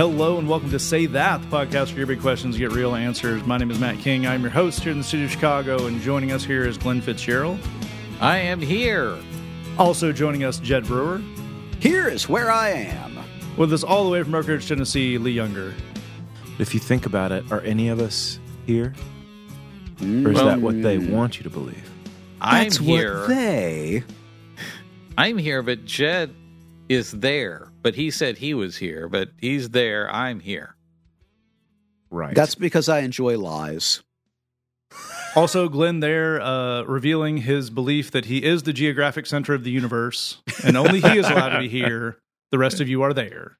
Hello and welcome to Say That, the podcast where your big questions get real answers. My name is Matt King. I'm your host here in the city of Chicago, and joining us here is Glenn Fitzgerald. I am here. Also joining us, Jed Brewer. Here is where I am. With us all the way from Oak Ridge, Tennessee, Lee Younger. If you think about it, are any of us here? Mm. Or is Well, that what they want you to believe? That's I'm here. what they. I'm here, but Jed is there. But he said he was here, but he's there. I'm here. Right. That's because I enjoy lies. Also, Glenn there uh, revealing his belief that he is the geographic center of the universe, and only he is allowed to be here. The rest of you are there.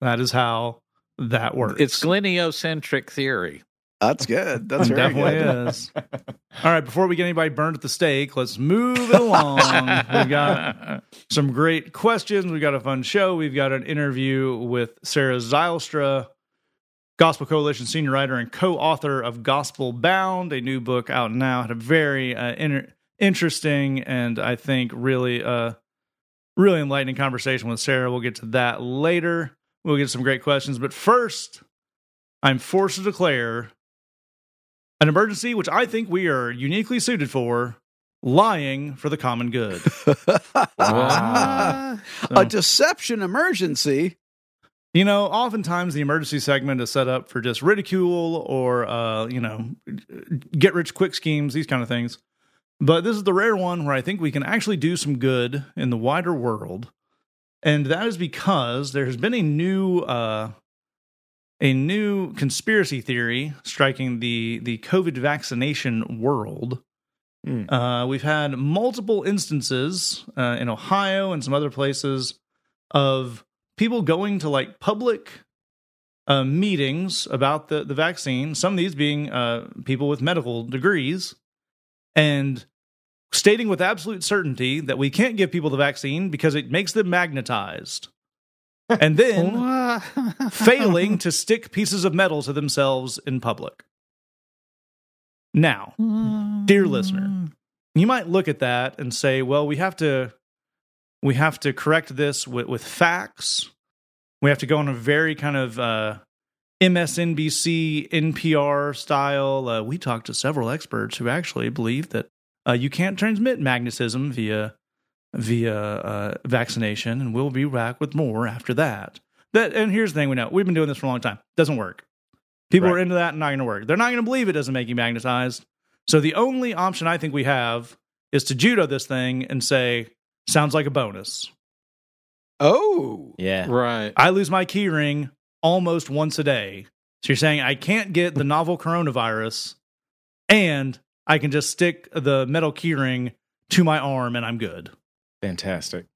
That is how that works. It's gleniocentric theory. That's good. That's It very definitely good. is. All right, before we get anybody burned at the stake, let's move it along. We've got some great questions. We've got a fun show. We've got an interview with Sarah Zylstra, Gospel Coalition senior writer and co-author of Gospel Bound, a new book out now. Had a very uh, inter- interesting and I think really, uh, really enlightening conversation with Sarah. We'll get to that later. We'll get some great questions, but first, I'm forced to declare an emergency which I think we are uniquely suited for lying for the common good. a So- deception emergency. You know, oftentimes the emergency segment is set up for just ridicule or, uh, you know, get rich quick schemes, these kind of things. But this is the rare one where I think we can actually do some good in the wider world. And that is because there has been a new, uh, a new conspiracy theory striking the the COVID vaccination world. Hmm. Uh, we've had multiple instances uh, in Ohio and some other places of people going to like public uh, meetings about the, the vaccine, some of these being uh, people with medical degrees, and stating with absolute certainty that we can't give people the vaccine because it makes them magnetized. And then failing to stick pieces of metal to themselves in public. Now, dear listener, you might look at that and say, well, we have to we have to correct this with, with facts. We have to go on a very kind of uh, MSNBC, NPR style. Uh, we talked to several experts who actually believe that uh, you can't transmit magnetism via via uh, vaccination, and we'll be back with more after that. That and here's the thing: we know we've been doing this for a long time. Doesn't work. People Right. are into that, and not going to work. They're not going to believe it doesn't make you magnetized. So the only option I think we have is to judo this thing and say, "Sounds like a bonus." Oh. yeah. right. I lose my key ring almost once a day. So you're saying I can't get the novel coronavirus and I can just stick the metal key ring to my arm and I'm good. Fantastic.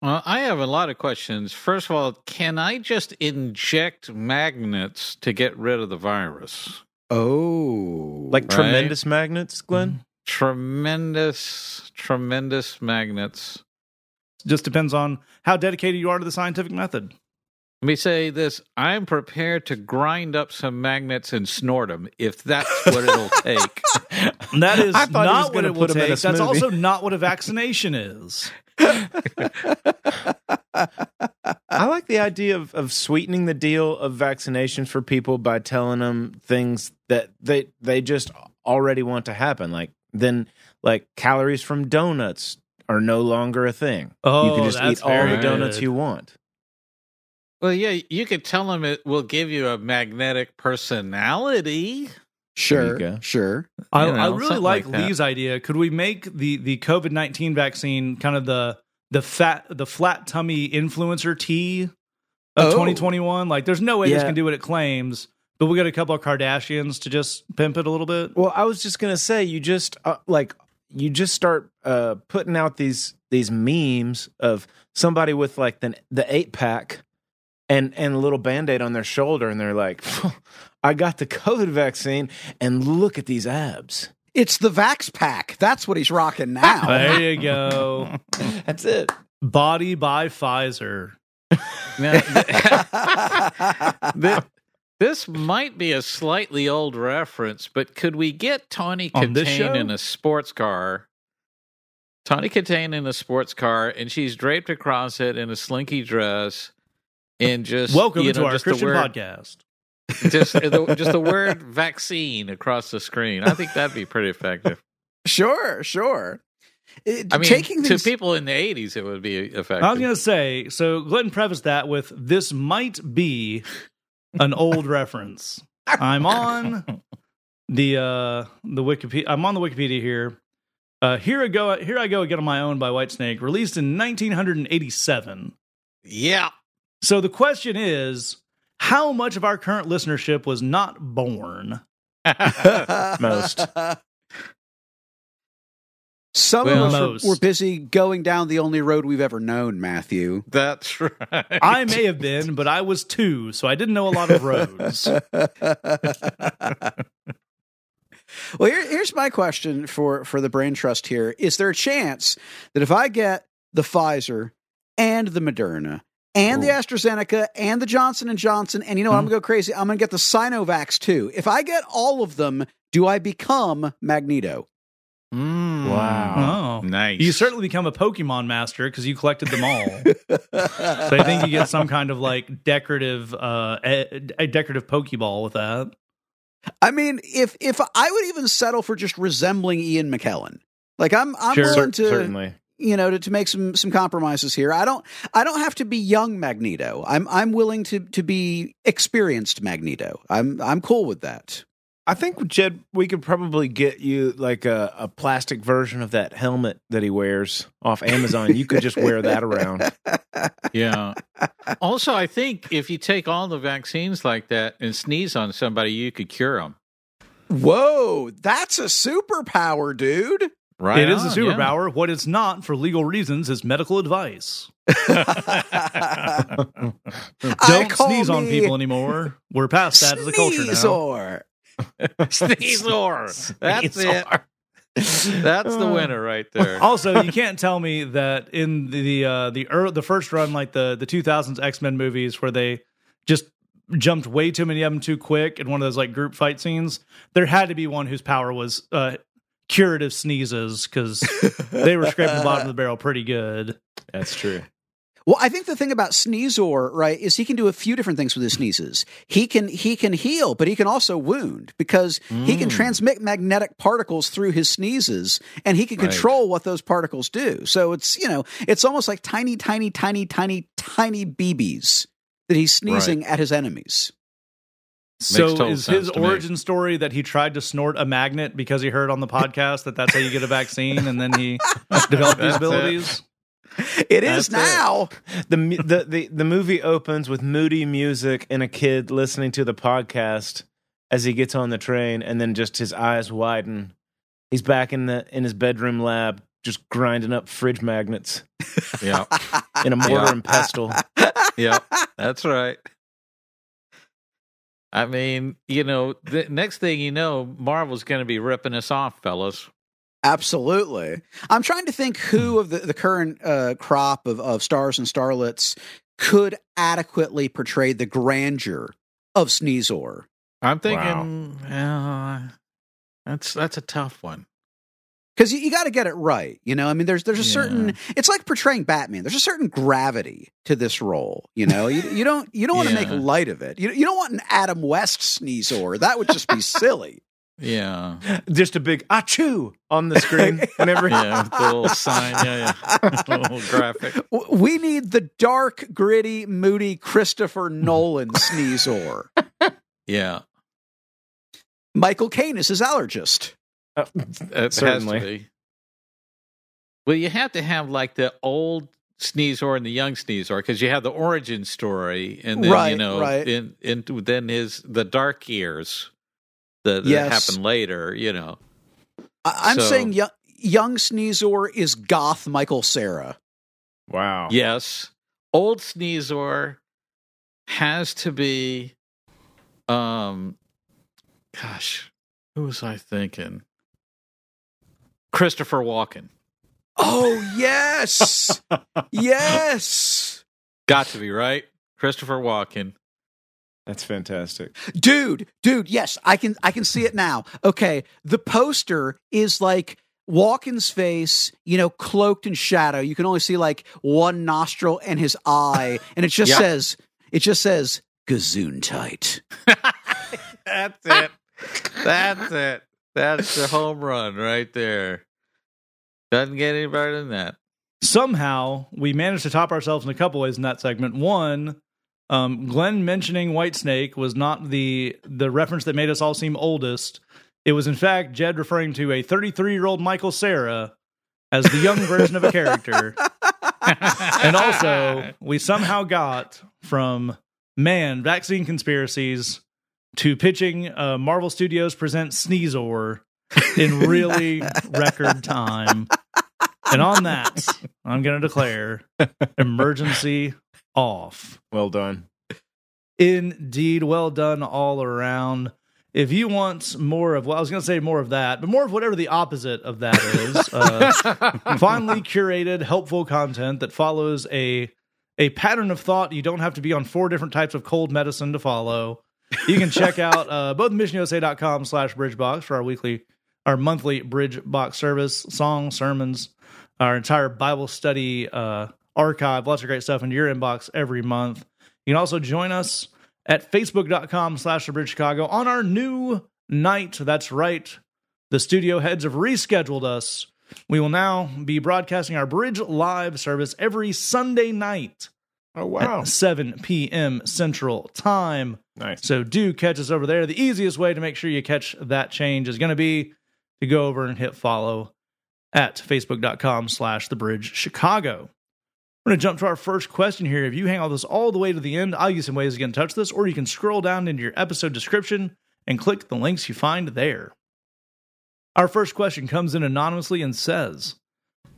Well, I have a lot of questions. First of all, can I just inject magnets to get rid of the virus? Oh. Like Right. tremendous magnets, Glenn? Mm-hmm. Tremendous, tremendous magnets. Just depends on how dedicated you are to the scientific method. Let me say this I'm prepared to grind up some magnets and snort them if that's what it'll take. That is I thought not what it will put 'em in a take. That's also not what a vaccination is. I like the idea of, of sweetening the deal of vaccinations for people by telling them things that they they just already want to happen. Like then, like calories from donuts are no longer a thing. Oh, you can just eat all the donuts good. you want. Well, yeah, you could tell them it will give you a magnetic personality. Sure. There. Sure. I, You know, I really like, like. Lee's idea. Could we make the the COVID nineteen vaccine kind of the the fat the flat tummy influencer tea of Oh. 2021? Like, there's no way this can do what it claims, but we got a couple of Kardashians to just pimp it a little bit. Well, I was just gonna say, you just uh, like you just start uh, putting out these these memes of somebody with like the the eight pack and and a little band aid on their shoulder, and they're like, "I got the COVID vaccine, and look at these abs." It's the Vax Pack. That's what he's rocking now. There you go. That's it. Body by Pfizer. Now, th- this might be a slightly old reference, but could we get Tawny On this show? Kitaen in a sports car? Tawny Kitaen in a sports car, and she's draped across it in a slinky dress, and just Welcome you to our just Christian word, podcast. Just the, just the word vaccine across the screen. I think that'd be pretty effective. Sure, sure. It- I mean, taking to people in the '80s, it would be effective. I was going to say, so go ahead and preface that with this might be an old reference. I'm on the uh the Wikipedia. I'm on the Wikipedia here. Uh, here I go. Here I go again on my own by Whitesnake, released in 1987. yeah, So the question is, how much of our current listenership was not born? Most. Some Well, of us most. were, were busy going down the only road we've ever known, Matthew. that's right. I may have been, but I was two, so I didn't know a lot of roads. well, here, here's my question for for the brain trust here: Is there a chance that if I get the Pfizer and the Moderna and the AstraZeneca and the Johnson and Johnson, and you know what, I'm gonna go crazy, I'm gonna get the Sinovax too. If I get all of them, do I become Magneto? Mm. Wow. Oh. nice. You certainly become a Pokemon master because you collected them all. so I think you get some kind of like decorative, uh, a, a decorative Pokeball with that. I mean, if if I would even settle for just resembling Ian McKellen, like I'm I'm Sure. willing to Certainly. You know to, to make some some compromises here. I don't I don't have to be young Magneto. I'm I'm willing to to be experienced Magneto. I'm I'm cool with that. I think Jed, we could probably get you like a, a plastic version of that helmet that he wears off Amazon. You could just wear that around. yeah. Also, I think if you take all the vaccines like that and sneeze on somebody, you could cure them. Whoa, that's a superpower, dude. Right. it is a on, yeah. superpower. What it's not, for legal reasons, is medical advice. Don't sneeze on people anymore. We're past that as a culture now. Sneezor. Sneezor. That's it. That's the winner right there. Also, you can't tell me that in the uh, the ear the first run, like the the 2000s X Men movies, where they just jumped way too many of them too quick in one of those like group fight scenes, there had to be one whose power was uh, curative sneezes because they were scraping the bottom of the barrel pretty good. That's true. Well, I think the thing about Sneezor, right, is he can do a few different things with his sneezes. He can he can heal, but he can also wound because he can Mm. transmit magnetic particles through his sneezes, and he can Right. control what those particles do. So it's you know it's almost like tiny, tiny, tiny, tiny, tiny BBs that he's sneezing at his enemies. So is his to me. origin story that he tried to snort a magnet because he heard on the podcast that that's how you get a vaccine, and then he developed these it. abilities? It is That's it. now. The, the the the movie opens with moody music and a kid listening to the podcast as he gets on the train, and then just his eyes widen. He's back in the in his bedroom lab, just grinding up fridge magnets Yeah. in a mortar Yeah. and pestle. yeah, that's right. I mean, you know, the next thing you know, Marvel's going to be ripping us off, fellas. Absolutely. I'm trying to think who of the, the current uh, crop of, of stars and starlets could adequately portray the grandeur of Sneezor. I'm thinking, uh, that's that's a tough one. Because you, you got to get it right, you know. I mean, there's there's a Yeah. certain. It's like portraying Batman. There's a certain gravity to this role, you know. You, you don't you don't want to Yeah. make light of it. You you don't want an Adam West Sneezor. That would just be silly. Yeah, Just a big achoo on the screen whenever yeah, the little sign, yeah, yeah, little graphic. We need the dark, gritty, moody Christopher Nolan Sneezor. Yeah, Michael Caine is his allergist. it Certainly. has to be. Well, you have to have like the old Sneezor and the young Sneezor because you have the origin story, and then Right, you know, right. in, in then his the dark years that, that Yes. happen later. You know, I- I'm So- saying young, young Sneezor is goth Michael Cera. Wow. Yes. Old Sneezor has to be um gosh, who was I thinking? Christopher Walken. Oh yes, yes, Got to be, right? Christopher Walken. That's fantastic. dude, dude. Yes, I can, I can see it now. Okay, the poster is like Walken's face, you know, cloaked in shadow. You can only see like one nostril and his eye, and it just Yeah. says, It just says gesundheit. That's it. That's it. That's the home run right there. Doesn't get any better than that. somehow we managed to top ourselves in a couple ways in that segment. One, um, Glenn mentioning Whitesnake was not the the reference that made us all seem oldest. It was in fact Jed referring to a 33 year old Michael Cera as the young version of a character. and also, we somehow got from man vaccine conspiracies to pitching uh, Marvel Studios present Sneezor in really record time. And on that, I'm going to declare emergency off. Well done. Indeed, well done all around. If you want more of, well, I was going to say more of that, but more of whatever the opposite of that is, uh, finely curated, helpful content that follows a a pattern of thought. You don't have to be on four different types of cold medicine to follow. You can check out uh, both missionusa.com slash bridgebox for our weekly, our monthly bridge box service, songs, sermons, our entire Bible study uh, archive, lots of great stuff into your inbox every month. You can also join us at facebook.com slash the bridge Chicago on our new night. That's right. The studio heads have rescheduled us. We will now be broadcasting our Bridge Live service every Sunday night Oh wow. at 7 p.m. Central Time. Nice. So do catch us over there. The easiest way to make sure you catch that change is going to be to go over and hit follow at facebook.com slash the bridge Chicago. We're going to jump to our first question here. If you hang all this all the way to the end, I'll use some ways to get in touch with us, or you can scroll down into your episode description and click the links you find there. Our first question comes in anonymously and says,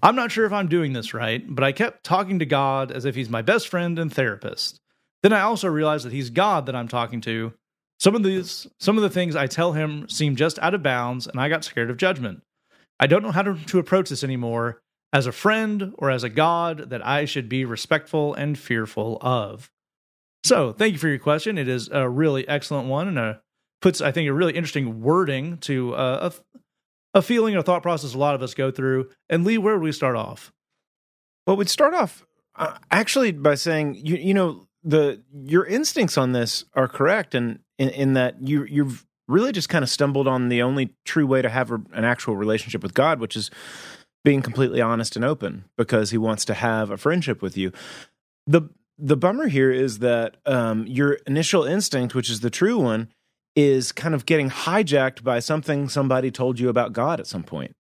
I'm not sure if I'm doing this right, but I kept talking to God as if he's my best friend and therapist. Then I also realized that he's God that I'm talking to. Some of these some of the things I tell him seem just out of bounds and I got scared of judgment. I don't know how to, to approach this anymore as a friend or as a God that I should be respectful and fearful of. So, thank you for your question. It is a really excellent one and a, puts, I think, a really interesting wording to uh, a, a feeling or thought process a lot of us go through. And Lee, where would we start off? Well, we'd start off uh, actually by saying you you know the your instincts on this are correct, and in, in that you you've really just kind of stumbled on the only true way to have a, an actual relationship with God, which is being completely honest and open because He wants to have a friendship with you. the The bummer here is that um, your initial instinct, which is the true one, is kind of getting hijacked by something somebody told you about God at some point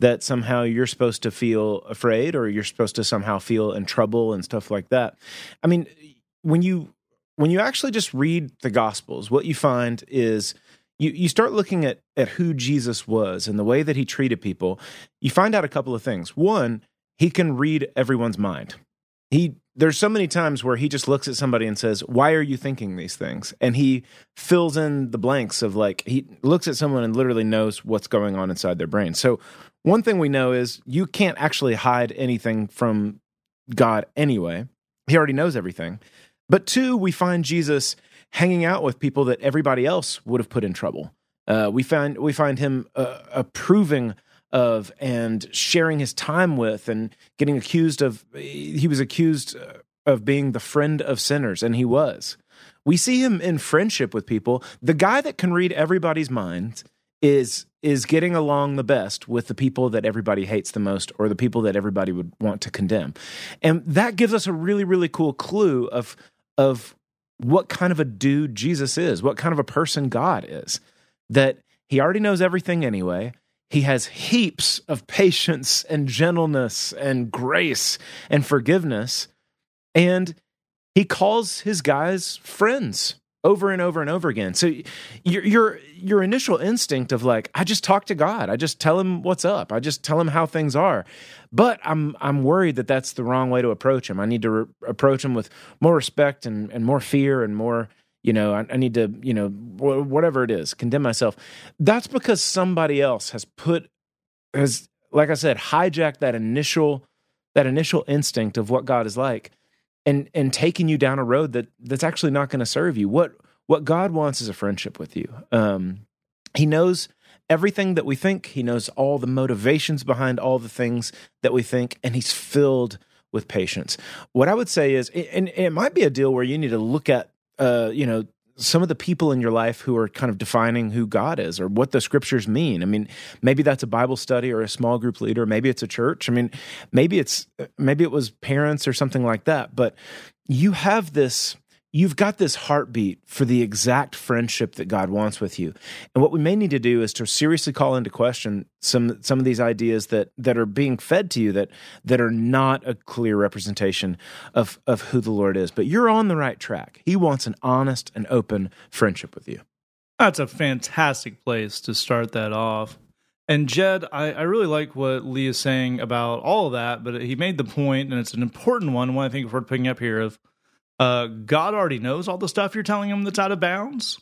that somehow you're supposed to feel afraid or you're supposed to somehow feel in trouble and stuff like that. I mean, when you when you actually just read the gospels, what you find is you you start looking at at who Jesus was and the way that he treated people, you find out a couple of things. One, he can read everyone's mind. He there's so many times where he just looks at somebody and says, "Why are you thinking these things?" And he fills in the blanks of like he looks at someone and literally knows what's going on inside their brain. So one thing we know is you can't actually hide anything from God anyway. He already knows everything. But two, we find Jesus hanging out with people that everybody else would have put in trouble. Uh, we find we find him uh, approving of and sharing his time with, and getting accused of. He was accused uh, of being the friend of sinners, and he was. We see him in friendship with people. The guy that can read everybody's minds is is getting along the best with the people that everybody hates the most or the people that everybody would want to condemn. And that gives us a really really cool clue of of what kind of a dude Jesus is, what kind of a person God is. That he already knows everything anyway. He has heaps of patience and gentleness and grace and forgiveness. And he calls his guys friends over and over and over again. So your your your initial instinct of like I just talk to God. I just tell him what's up. I just tell him how things are. But I'm I'm worried that that's the wrong way to approach him. I need to re- approach him with more respect and and more fear and more you know I, I need to you know whatever it is condemn myself. That's because somebody else has put has like I said hijacked that initial that initial instinct of what God is like and and taking you down a road that that's actually not going to serve you. What what God wants is a friendship with you. Um, he knows everything that we think. He knows all the motivations behind all the things that we think, and He's filled with patience. What I would say is, and it might be a deal where you need to look at, uh, you know, some of the people in your life who are kind of defining who God is or what the scriptures mean. I mean, maybe that's a Bible study or a small group leader. Maybe it's a church. I mean, maybe it's maybe it was parents or something like that. But you have this you've got this heartbeat for the exact friendship that God wants with you. And what we may need to do is to seriously call into question some some of these ideas that that are being fed to you that that are not a clear representation of of who the Lord is. But you're on the right track. He wants an honest and open friendship with you. That's a fantastic place to start that off. And Jed, I, I really like what Lee is saying about all of that, but he made the point, and it's an important one, one I think we're picking up here of uh, God already knows all the stuff you're telling him that's out of bounds.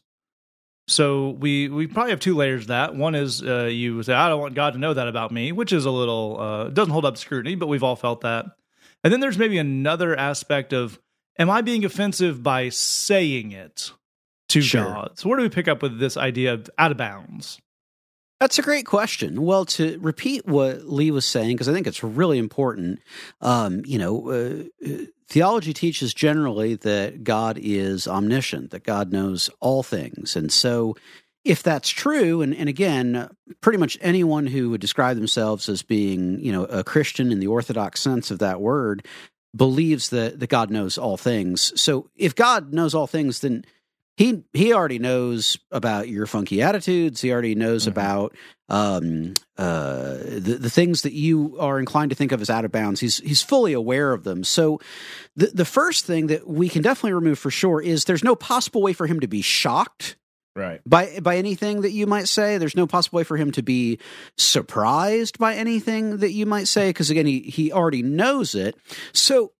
So we we probably have two layers. Of that one is uh, you say I don't want God to know that about me, which is a little uh, doesn't hold up to scrutiny, but we've all felt that. And then there's maybe another aspect of am I being offensive by saying it to Sure. God? So where do we pick up with this idea of out of bounds? That's a great question. Well, to repeat what Lee was saying, because I think it's really important, um, you know, uh, uh, theology teaches generally that God is omniscient, that God knows all things. And so, if that's true, and, and again, pretty much anyone who would describe themselves as being, you know, a Christian in the orthodox sense of that word believes that, that God knows all things. So, if God knows all things, then he he already knows about your funky attitudes. He already knows Mhm. about um, uh, the the things that you are inclined to think of as out of bounds. He's he's fully aware of them. So the the first thing that we can definitely remove for sure is there's no possible way for him to be shocked Right. by by anything that you might say. There's no possible way for him to be surprised by anything that you might say because again he he already knows it. So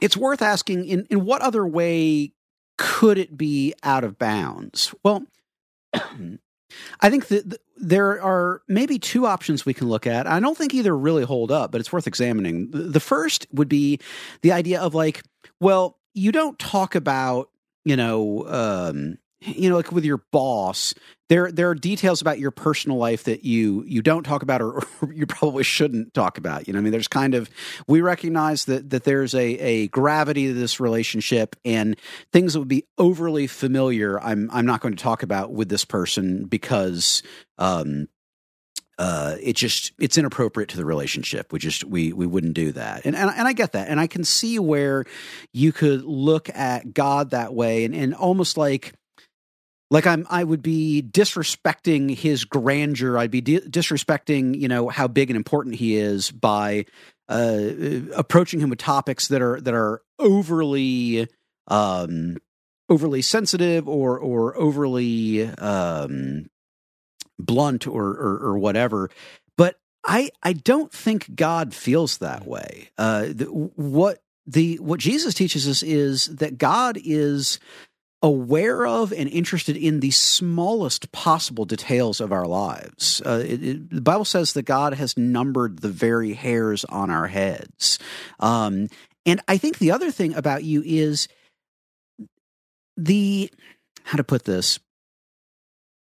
it's worth asking in in what other way could it be out of bounds? Well, I think that th- there are maybe two options we can look at. I don't think either really hold up, but it's worth examining. The first would be the idea of like, well, you don't talk about, you know, um, you know, like with your boss, there there are details about your personal life that you you don't talk about or, or you probably shouldn't talk about. You know, I mean, there's kind of we recognize that that there's a a gravity to this relationship and things that would be overly familiar. I'm I'm not going to talk about with this person because um uh, it just it's inappropriate to the relationship. We just we we wouldn't do that, and and, and I get that, and I can see where you could look at God that way, and, and almost like like I'm I would be disrespecting his grandeur. I'd be di- disrespecting you know how big and important he is by uh, approaching him with topics that are that are overly um overly sensitive or or overly um blunt or, or or whatever but i i don't think god feels that way uh the, what the what jesus teaches us is that god is aware of and interested in the smallest possible details of our lives. Uh, it, it, the bible says that god has numbered the very hairs on our heads. Um and i think the other thing about you is the how to put this?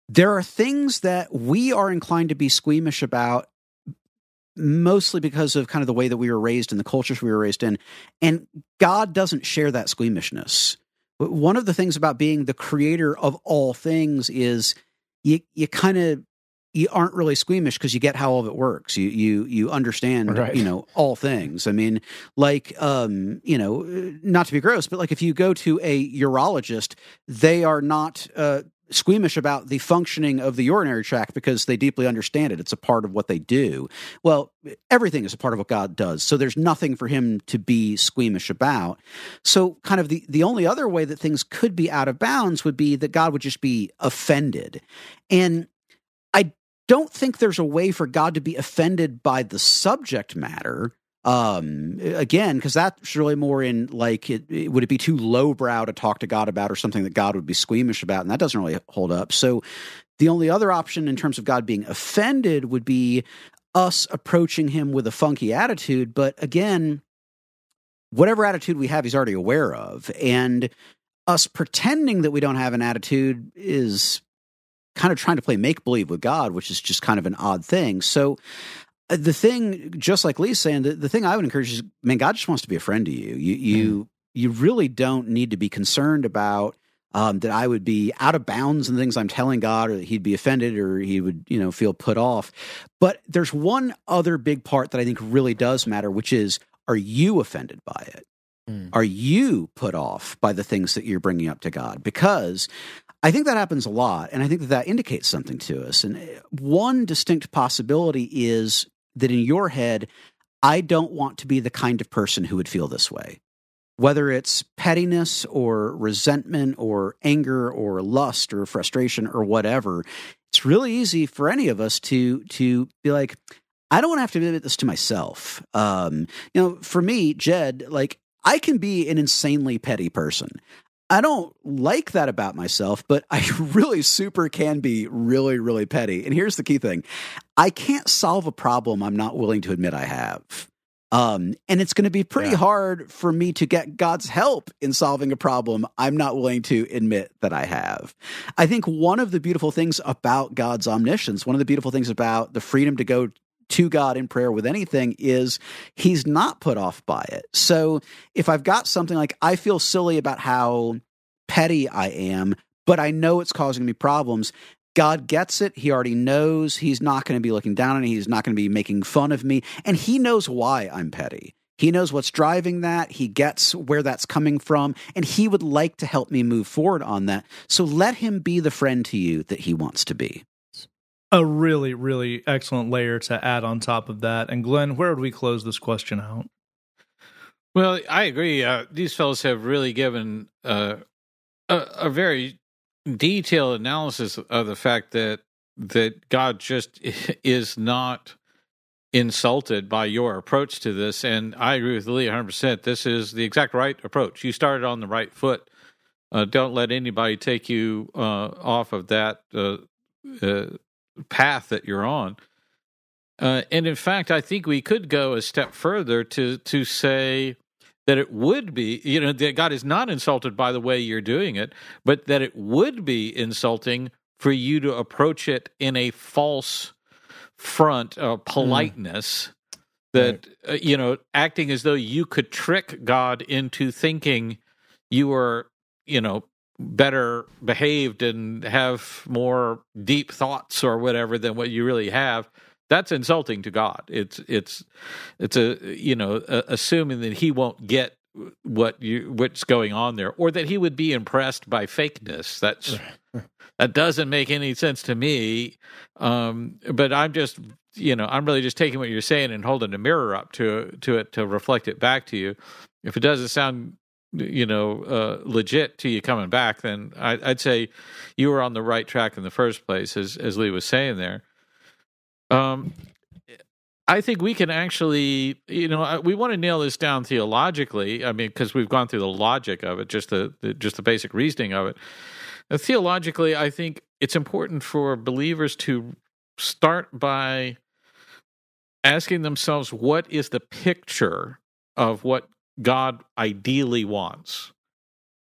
There are things that we are inclined to be squeamish about mostly because of kind of the way that we were raised and the cultures we were raised in and god doesn't share that squeamishness one of the things about being the creator of all things is you you kind of you aren't really squeamish because you get how all of it works. You you you understand, Right. you know, all things. I mean, like um, you know, not to be gross, but like if you go to a urologist, they are not uh squeamish about the functioning of the urinary tract because they deeply understand it. It's a part of what they do. Well, everything is a part of what God does. So there's nothing for him to be squeamish about. So kind of the the only other way that things could be out of bounds would be that God would just be offended. And I don't think there's a way for God to be offended by the subject matter. Um, again, because that's really more in like, it, it- would it be too lowbrow to talk to God about, or something that God would be squeamish about, and that doesn't really hold up. So, the only other option in terms of God being offended would be us approaching Him with a funky attitude. But again, whatever attitude we have, He's already aware of, and us pretending that we don't have an attitude is kind of trying to play make believe with God, which is just kind of an odd thing. So the thing, just like Lee's saying, the, the thing I would encourage is, man, God just wants to be a friend to you. You you you really don't need to be concerned about um, that I would be out of bounds in the things I'm telling God, or that He'd be offended, or He would you know feel put off. But there's one other big part that I think really does matter, which is, are you offended by it? Mm. Are you put off by the things that you're bringing up to God? Because I think that happens a lot, and I think that that indicates something to us. And uh, one distinct possibility is that in your head, I don't want to be the kind of person who would feel this way. Whether it's pettiness or resentment or anger or lust or frustration or whatever, it's really easy for any of us to to be like, I don't want to have to admit this to myself. Um, you know, for me, Jed, like I can be an insanely petty person. I don't like that about myself, but I really super can be really, really petty. And here's the key thing I can't solve a problem I'm not willing to admit I have. Um, and it's going to be pretty Yeah. hard for me to get God's help in solving a problem I'm not willing to admit that I have. I think one of the beautiful things about God's omniscience, one of the beautiful things about the freedom to go to God in prayer with anything is he's not put off by it. So if I've got something like I feel silly about how petty I am, but I know it's causing me problems, God gets it. He already knows he's not going to be looking down on me. He's not going to be making fun of me. And he knows why I'm petty. He knows what's driving that. He gets where that's coming from. And he would like to help me move forward on that. So let him be the friend to you that he wants to be. A really, really excellent layer to add on top of that. And Glenn, where would we close this question out? Well, I agree. Uh, these fellows have really given uh, a, a very detailed analysis of the fact that that God just is not insulted by your approach to this. And I agree with Lee 100%. This is the exact right approach. You started on the right foot. Uh, don't let anybody take you uh, off of that uh, uh, path that you're on. Uh, and in fact, I think we could go a step further to to say that it would be, you know, that God is not insulted by the way you're doing it, but that it would be insulting for you to approach it in a false front, of politeness. That uh, you know, acting as though you could trick God into thinking you were, you know, better behaved and have more deep thoughts or whatever than what you really have that's insulting to god. It's it's it's a you know a, assuming that he won't get what you what's going on there or that he would be impressed by fakeness. That's that doesn't make any sense to me. Um but i'm just you know i'm really just taking what you're saying and holding a mirror up to to it to reflect it back to you. If it doesn't sound you know uh, legit to you coming back then I, i'd say you were on the right track in the first place as as lee was saying there um I think we can actually, you know, we want to nail this down theologically. I mean, because we've gone through the logic of it, just the, the just the basic reasoning of it. Uh, theologically, I think it's important for believers to start by asking themselves, what is the picture of what God ideally wants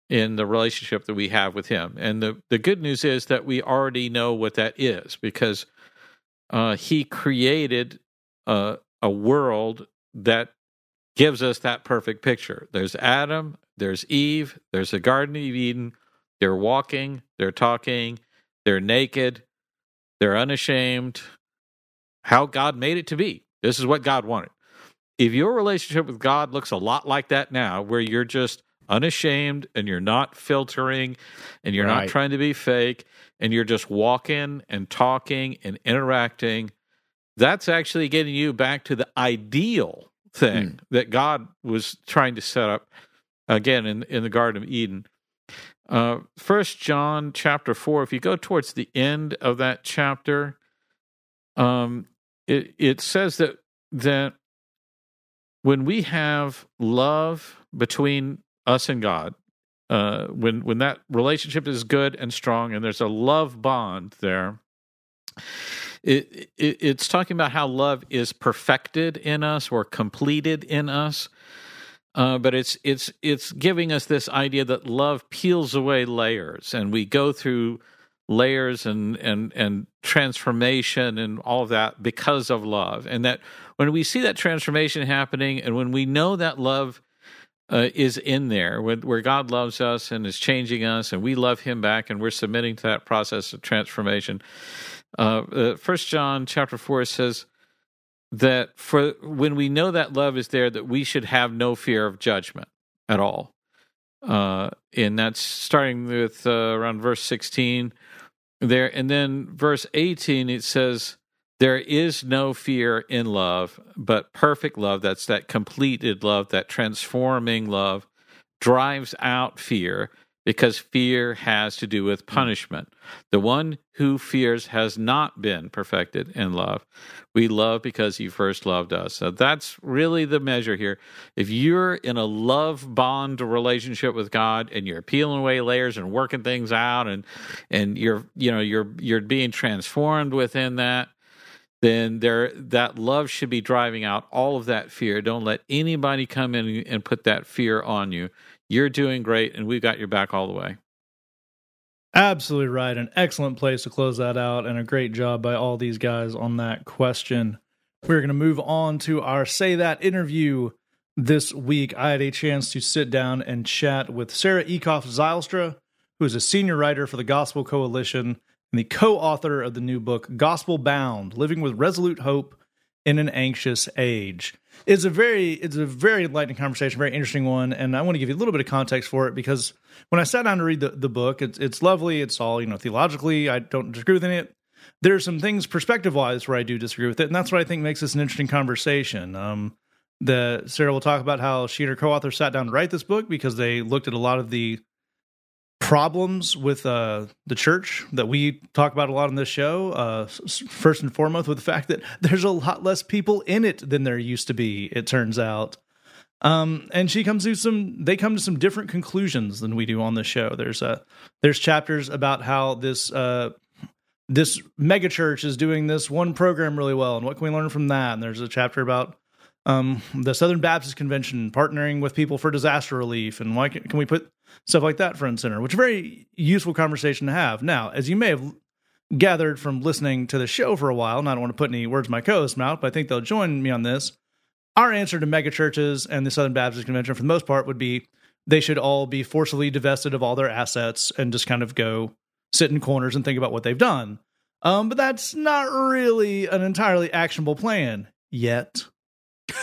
in the relationship that we have with Him? And the the good news is that we already know what that is because uh, He created a, a world that gives us that perfect picture. There's Adam, there's Eve, there's the Garden of Eden. They're walking, they're talking, they're naked, they're unashamed. How God made it to be. This is what God wanted. If your relationship with God looks a lot like that now, where you're just unashamed and you're not filtering and you're not trying to be fake and you're just walking and talking and interacting, that's actually getting you back to the ideal thing that God was trying to set up again in in the Garden of Eden. Uh, First John chapter four. If you go towards the end of that chapter, um, it it says that that when we have love between us and God, uh, when when that relationship is good and strong, and there's a love bond there, it, it it's talking about how love is perfected in us or completed in us. Uh, but it's it's it's giving us this idea that love peels away layers, and we go through layers and and and transformation and all of that because of love. And that when we see that transformation happening and when we know that love uh, is in there where, god loves us and is changing us and we love him back and we're submitting to that process of transformation uh, uh, first john chapter 4 says that for when we know that love is there that we should have no fear of judgment at all. Uh, and that's starting with uh, around verse 16 there and then verse 18 it says there is no fear in love but perfect love that's that completed love that transforming love drives out fear because fear has to do with punishment. The one who fears has not been perfected in love. We love because he first loved us. So that's really the measure here. If you're in a love bond relationship with God and you're peeling away layers and working things out and and you're you know you're you're being transformed within that, then there that love should be driving out all of that fear. Don't let anybody come in and put that fear on you. You're doing great, and we've got your back all the way. Absolutely right. An excellent place to close that out, and a great job by all these guys on that question. We're going to move on to our Say That interview this week. I had a chance to sit down and chat with Sarah Eekhoff Zylstra, who is a senior writer for the Gospel Coalition and the co author of the new book, Gospel Bound Living with Resolute Hope in an Anxious Age it's a very it's a very enlightening conversation, very interesting one, and I want to give you a little bit of context for it because when I sat down to read the, the book, it's it's lovely. It's all you know theologically. I don't disagree with any of it. There are some things perspective wise where I do disagree with it, and that's what I think makes this an interesting conversation. Um, the Sarah will talk about how she and her co-author sat down to write this book because they looked at a lot of the problems with uh, the church that we talk about a lot on this show. Uh, first and foremost, with the fact that there's a lot less people in it than there used to be. It turns out, um, and she comes to some. They come to some different conclusions than we do on the show. There's a uh, there's chapters about how this. Uh, this megachurch is doing this one program really well, and what can we learn from that? And there's a chapter about um, the Southern Baptist Convention partnering with people for disaster relief, and why can, can we put stuff like that front center, which very useful conversation to have. Now, as you may have gathered from listening to the show for a while, and I don't want to put any words in my co-host's mouth, but I think they'll join me on this. Our answer to megachurches and the Southern Baptist Convention, for the most part, would be they should all be forcibly divested of all their assets and just kind of go sit in corners and think about what they've done. Um, but that's not really an entirely actionable plan yet.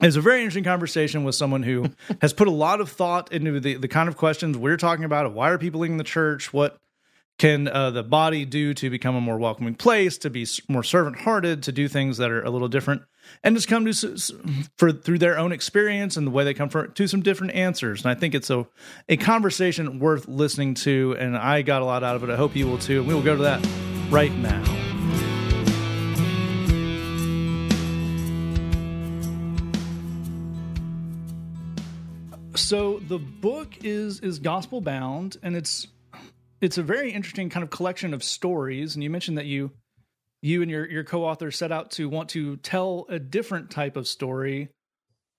it's a very interesting conversation with someone who has put a lot of thought into the, the kind of questions we're talking about. Why are people leaving the church? What can uh, the body do to become a more welcoming place, to be more servant hearted, to do things that are a little different, and just come to for through their own experience and the way they come from to some different answers. And I think it's a a conversation worth listening to, and I got a lot out of it. I hope you will too. And we will go to that right now. So the book is is gospel bound, and it's it's a very interesting kind of collection of stories. And you mentioned that you you and your your co-author set out to want to tell a different type of story.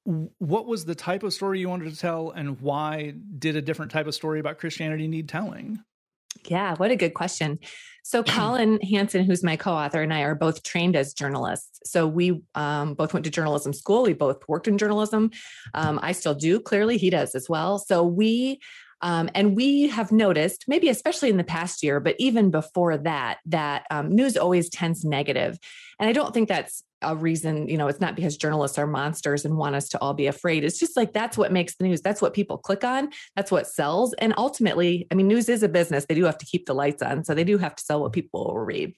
What was the type of story you wanted to tell, and why did a different type of story about Christianity need telling? Yeah, what a good question. So, Colin Hansen, who's my co author, and I are both trained as journalists. So, we um, both went to journalism school. We both worked in journalism. Um, I still do. Clearly, he does as well. So, we um, and we have noticed, maybe especially in the past year, but even before that, that um, news always tends negative. And I don't think that's a reason, you know, it's not because journalists are monsters and want us to all be afraid. It's just like that's what makes the news. That's what people click on. That's what sells. And ultimately, I mean, news is a business. They do have to keep the lights on. So they do have to sell what people will read.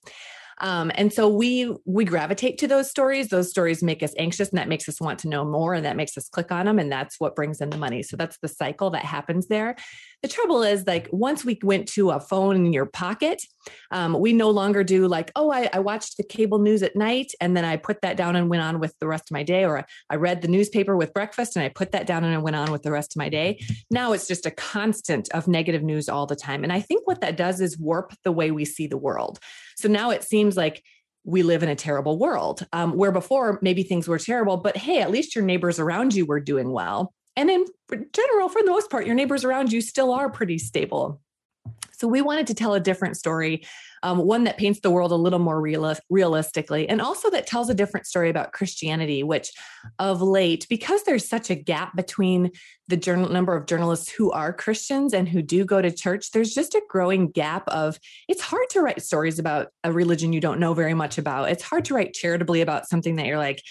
Um, and so we we gravitate to those stories. Those stories make us anxious, and that makes us want to know more, and that makes us click on them, and that's what brings in the money. So that's the cycle that happens there. The trouble is, like once we went to a phone in your pocket, um, we no longer do like, oh, I, I, watched the cable news at night, and then I put that down and went on with the rest of my day, or I read the newspaper with breakfast, and I put that down and I went on with the rest of my day. Now it's just a constant of negative news all the time, and I think what that does is warp the way we see the world. So now it seems like we live in a terrible world um, where before maybe things were terrible, but hey, at least your neighbors around you were doing well. And in general, for the most part, your neighbors around you still are pretty stable. So we wanted to tell a different story, um, one that paints the world a little more real- realistically, and also that tells a different story about Christianity, which of late, because there's such a gap between the journal number of journalists who are Christians and who do go to church, there's just a growing gap of it's hard to write stories about a religion you don't know very much about. It's hard to write charitably about something that you're like,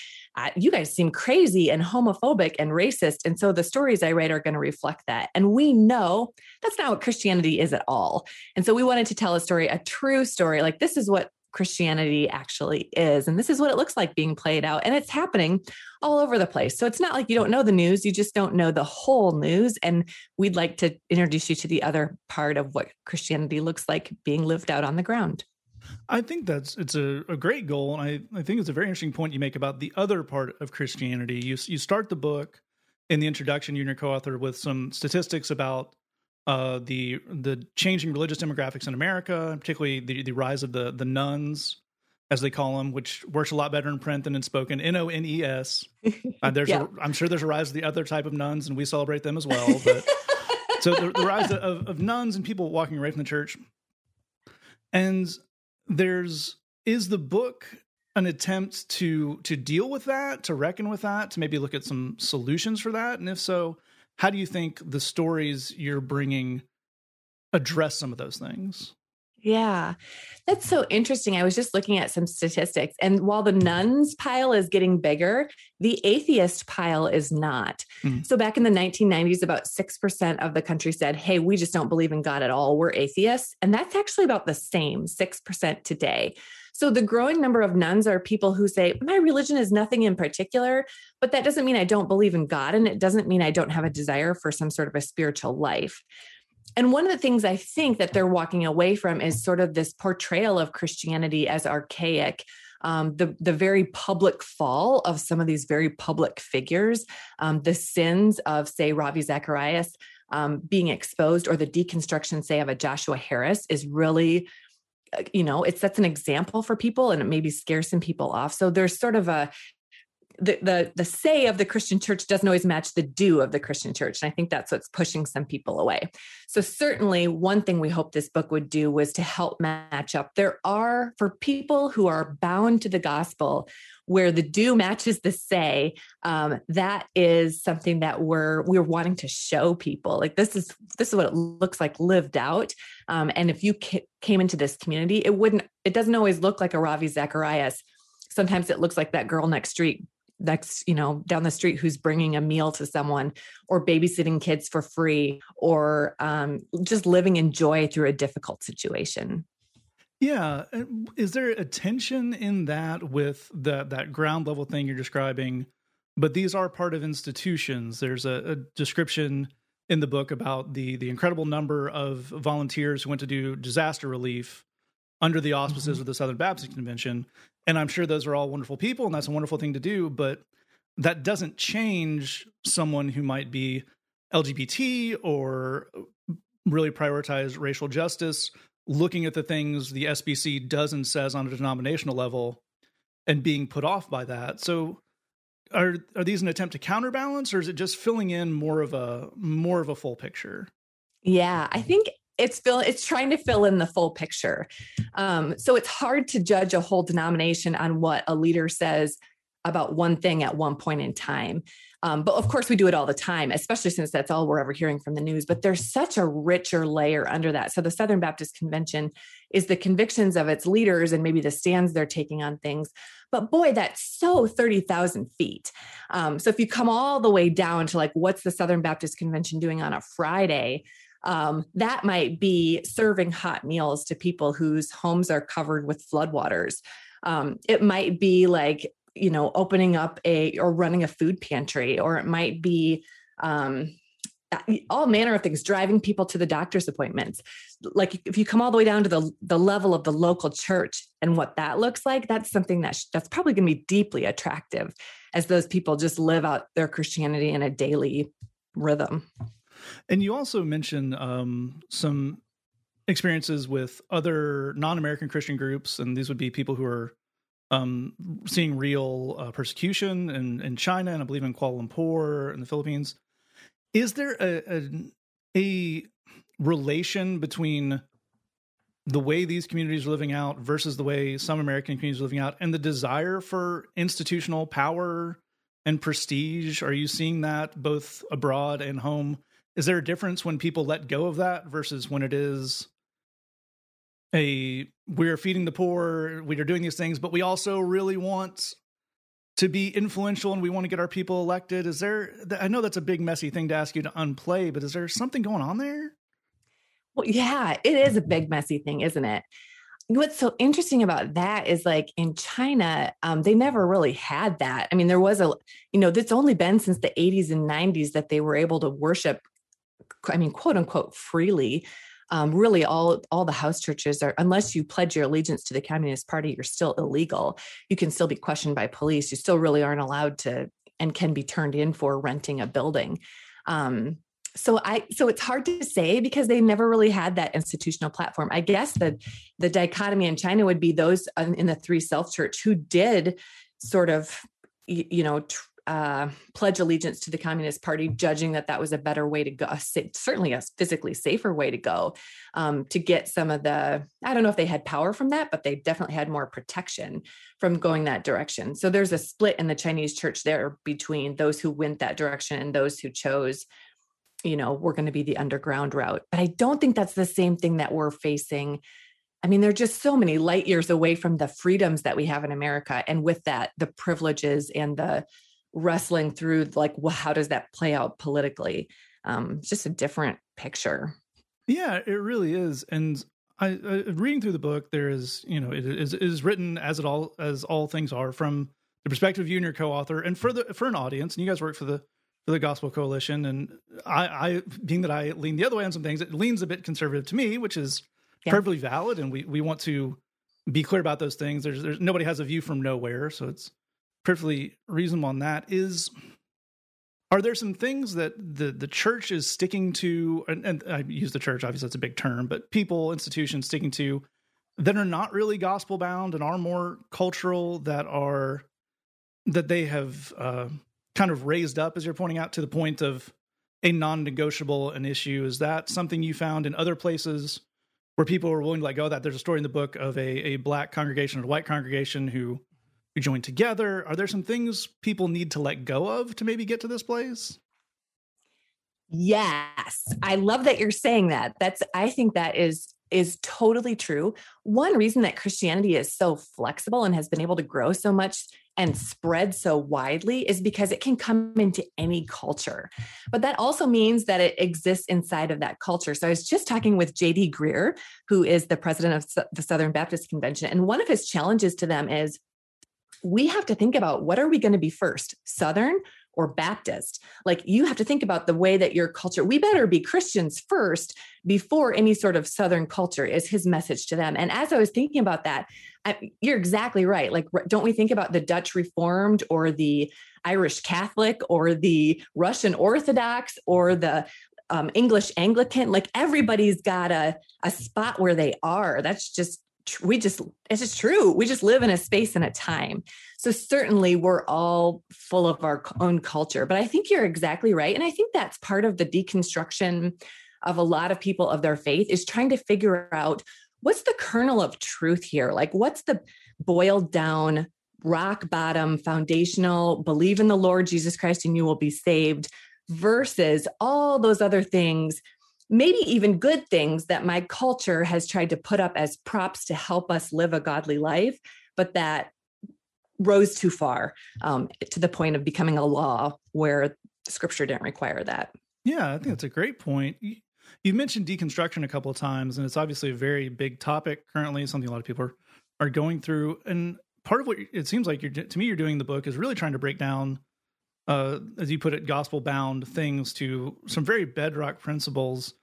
you guys seem crazy and homophobic and racist. And so the stories I write are going to reflect that. And we know that's not what Christianity is at all. And so we wanted to tell a story, a true story. Like this is what Christianity actually is. And this is what it looks like being played out. And it's happening all over the place. So it's not like you don't know the news, you just don't know the whole news. And we'd like to introduce you to the other part of what Christianity looks like being lived out on the ground. I think that's it's a, a great goal, and I, I think it's a very interesting point you make about the other part of Christianity. You you start the book in the introduction, you and your co-author, with some statistics about uh, the the changing religious demographics in America, particularly the the rise of the the nones, as they call them, which works a lot better in print than in spoken. N O N E S. Uh, there's yeah. a, I'm sure there's a rise of the other type of nuns, and we celebrate them as well. But so the, the rise of, of nuns and people walking away from the church, and there's is the book an attempt to to deal with that, to reckon with that, to maybe look at some solutions for that, and if so, how do you think the stories you're bringing address some of those things? Yeah, that's so interesting. I was just looking at some statistics, and while the nones pile is getting bigger, the atheist pile is not. Mm. So, back in the 1990s, about 6% of the country said, Hey, we just don't believe in God at all. We're atheists. And that's actually about the same 6% today. So, the growing number of nones are people who say, My religion is nothing in particular, but that doesn't mean I don't believe in God. And it doesn't mean I don't have a desire for some sort of a spiritual life and one of the things I think that they're walking away from is sort of this portrayal of Christianity as archaic. Um, the the very public fall of some of these very public figures, um, the sins of say Ravi Zacharias um, being exposed, or the deconstruction say of a Joshua Harris is really, uh, you know, it sets an example for people and it maybe scares some people off. So there's sort of a the, the say of the Christian church doesn't always match the do of the Christian church. And I think that's what's pushing some people away. So certainly one thing we hope this book would do was to help match up. There are for people who are bound to the gospel where the do matches the say, um, that is something that we're we're wanting to show people. Like this is this is what it looks like lived out. Um, and if you ca- came into this community, it wouldn't. It doesn't always look like a Ravi Zacharias sometimes it looks like that girl next street next you know down the street who's bringing a meal to someone or babysitting kids for free or um, just living in joy through a difficult situation. Yeah is there a tension in that with that that ground level thing you're describing? But these are part of institutions. There's a, a description in the book about the the incredible number of volunteers who went to do disaster relief under the auspices mm-hmm. of the Southern Baptist Convention. And I'm sure those are all wonderful people and that's a wonderful thing to do, but that doesn't change someone who might be LGBT or really prioritize racial justice, looking at the things the SBC does and says on a denominational level and being put off by that. So are are these an attempt to counterbalance or is it just filling in more of a more of a full picture? Yeah, I think it's fill it's trying to fill in the full picture. Um, so it's hard to judge a whole denomination on what a leader says about one thing at one point in time. Um, but of course we do it all the time especially since that's all we're ever hearing from the news but there's such a richer layer under that. So the southern baptist convention is the convictions of its leaders and maybe the stands they're taking on things. But boy that's so 30000 feet. Um, so if you come all the way down to like what's the southern baptist convention doing on a friday um, that might be serving hot meals to people whose homes are covered with floodwaters. Um, it might be like, you know, opening up a or running a food pantry, or it might be um, all manner of things, driving people to the doctor's appointments. Like if you come all the way down to the the level of the local church and what that looks like, that's something that sh- that's probably going to be deeply attractive as those people just live out their Christianity in a daily rhythm. And you also mentioned um, some experiences with other non-American Christian groups, and these would be people who are um, seeing real uh, persecution in, in China and I believe in Kuala Lumpur and the Philippines. Is there a, a, a relation between the way these communities are living out versus the way some American communities are living out and the desire for institutional power and prestige? Are you seeing that both abroad and home? Is there a difference when people let go of that versus when it is a we're feeding the poor, we are doing these things, but we also really want to be influential and we want to get our people elected? Is there, I know that's a big, messy thing to ask you to unplay, but is there something going on there? Well, yeah, it is a big, messy thing, isn't it? What's so interesting about that is like in China, um, they never really had that. I mean, there was a, you know, it's only been since the 80s and 90s that they were able to worship, I mean, quote unquote, freely. Um, really, all all the house churches are, unless you pledge your allegiance to the Communist Party, you're still illegal. You can still be questioned by police. You still really aren't allowed to and can be turned in for renting a building. Um, so i so it's hard to say because they never really had that institutional platform i guess the the dichotomy in china would be those in the three self church who did sort of you know uh, pledge allegiance to the communist party judging that that was a better way to go certainly a physically safer way to go um, to get some of the i don't know if they had power from that but they definitely had more protection from going that direction so there's a split in the chinese church there between those who went that direction and those who chose you know, we're going to be the underground route. But I don't think that's the same thing that we're facing. I mean, they're just so many light years away from the freedoms that we have in America. And with that, the privileges and the wrestling through, like, well, how does that play out politically? Um, it's just a different picture. Yeah, it really is. And I, I reading through the book, there is, you know, it is, it is written as it all as all things are from the perspective of you and your co-author, and for the for an audience. And you guys work for the for the Gospel Coalition, and I, I being that I lean the other way on some things, it leans a bit conservative to me, which is yeah. perfectly valid, and we we want to be clear about those things. There's there's nobody has a view from nowhere, so it's perfectly reasonable on that. Is are there some things that the the church is sticking to, and, and I use the church obviously that's a big term, but people institutions sticking to that are not really gospel bound and are more cultural that are that they have uh, kind of raised up, as you're pointing out, to the point of a non-negotiable an issue. Is that something you found in other places where people were willing to let go? That there's a story in the book of a a black congregation and a white congregation who joined together. Are there some things people need to let go of to maybe get to this place? Yes, I love that you're saying that. That's I think that is is totally true. One reason that Christianity is so flexible and has been able to grow so much and spread so widely is because it can come into any culture. But that also means that it exists inside of that culture. So I was just talking with JD Greear, who is the president of the Southern Baptist Convention, and one of his challenges to them is we have to think about what are we going to be first, Southern or Baptist. Like you have to think about the way that your culture, we better be Christians first before any sort of Southern culture is his message to them. And as I was thinking about that, I, you're exactly right. Like, don't we think about the Dutch Reformed or the Irish Catholic or the Russian Orthodox or the um, English Anglican? Like everybody's got a, a spot where they are. That's just we just it's just true. We just live in a space and a time. So certainly we're all full of our own culture but i think you're exactly right and i think that's part of the deconstruction of a lot of people of their faith is trying to figure out what's the kernel of truth here? Like what's the boiled down rock bottom foundational believe in the lord jesus christ and you will be saved versus all those other things maybe even good things that my culture has tried to put up as props to help us live a godly life, but that rose too far um, to the point of becoming a law where scripture didn't require that. Yeah, I think that's a great point. You mentioned deconstruction a couple of times, and it's obviously a very big topic currently, something a lot of people are, are going through. And part of what it seems like you're to me you're doing the book is really trying to break down uh, as you put it, gospel bound things to some very bedrock principles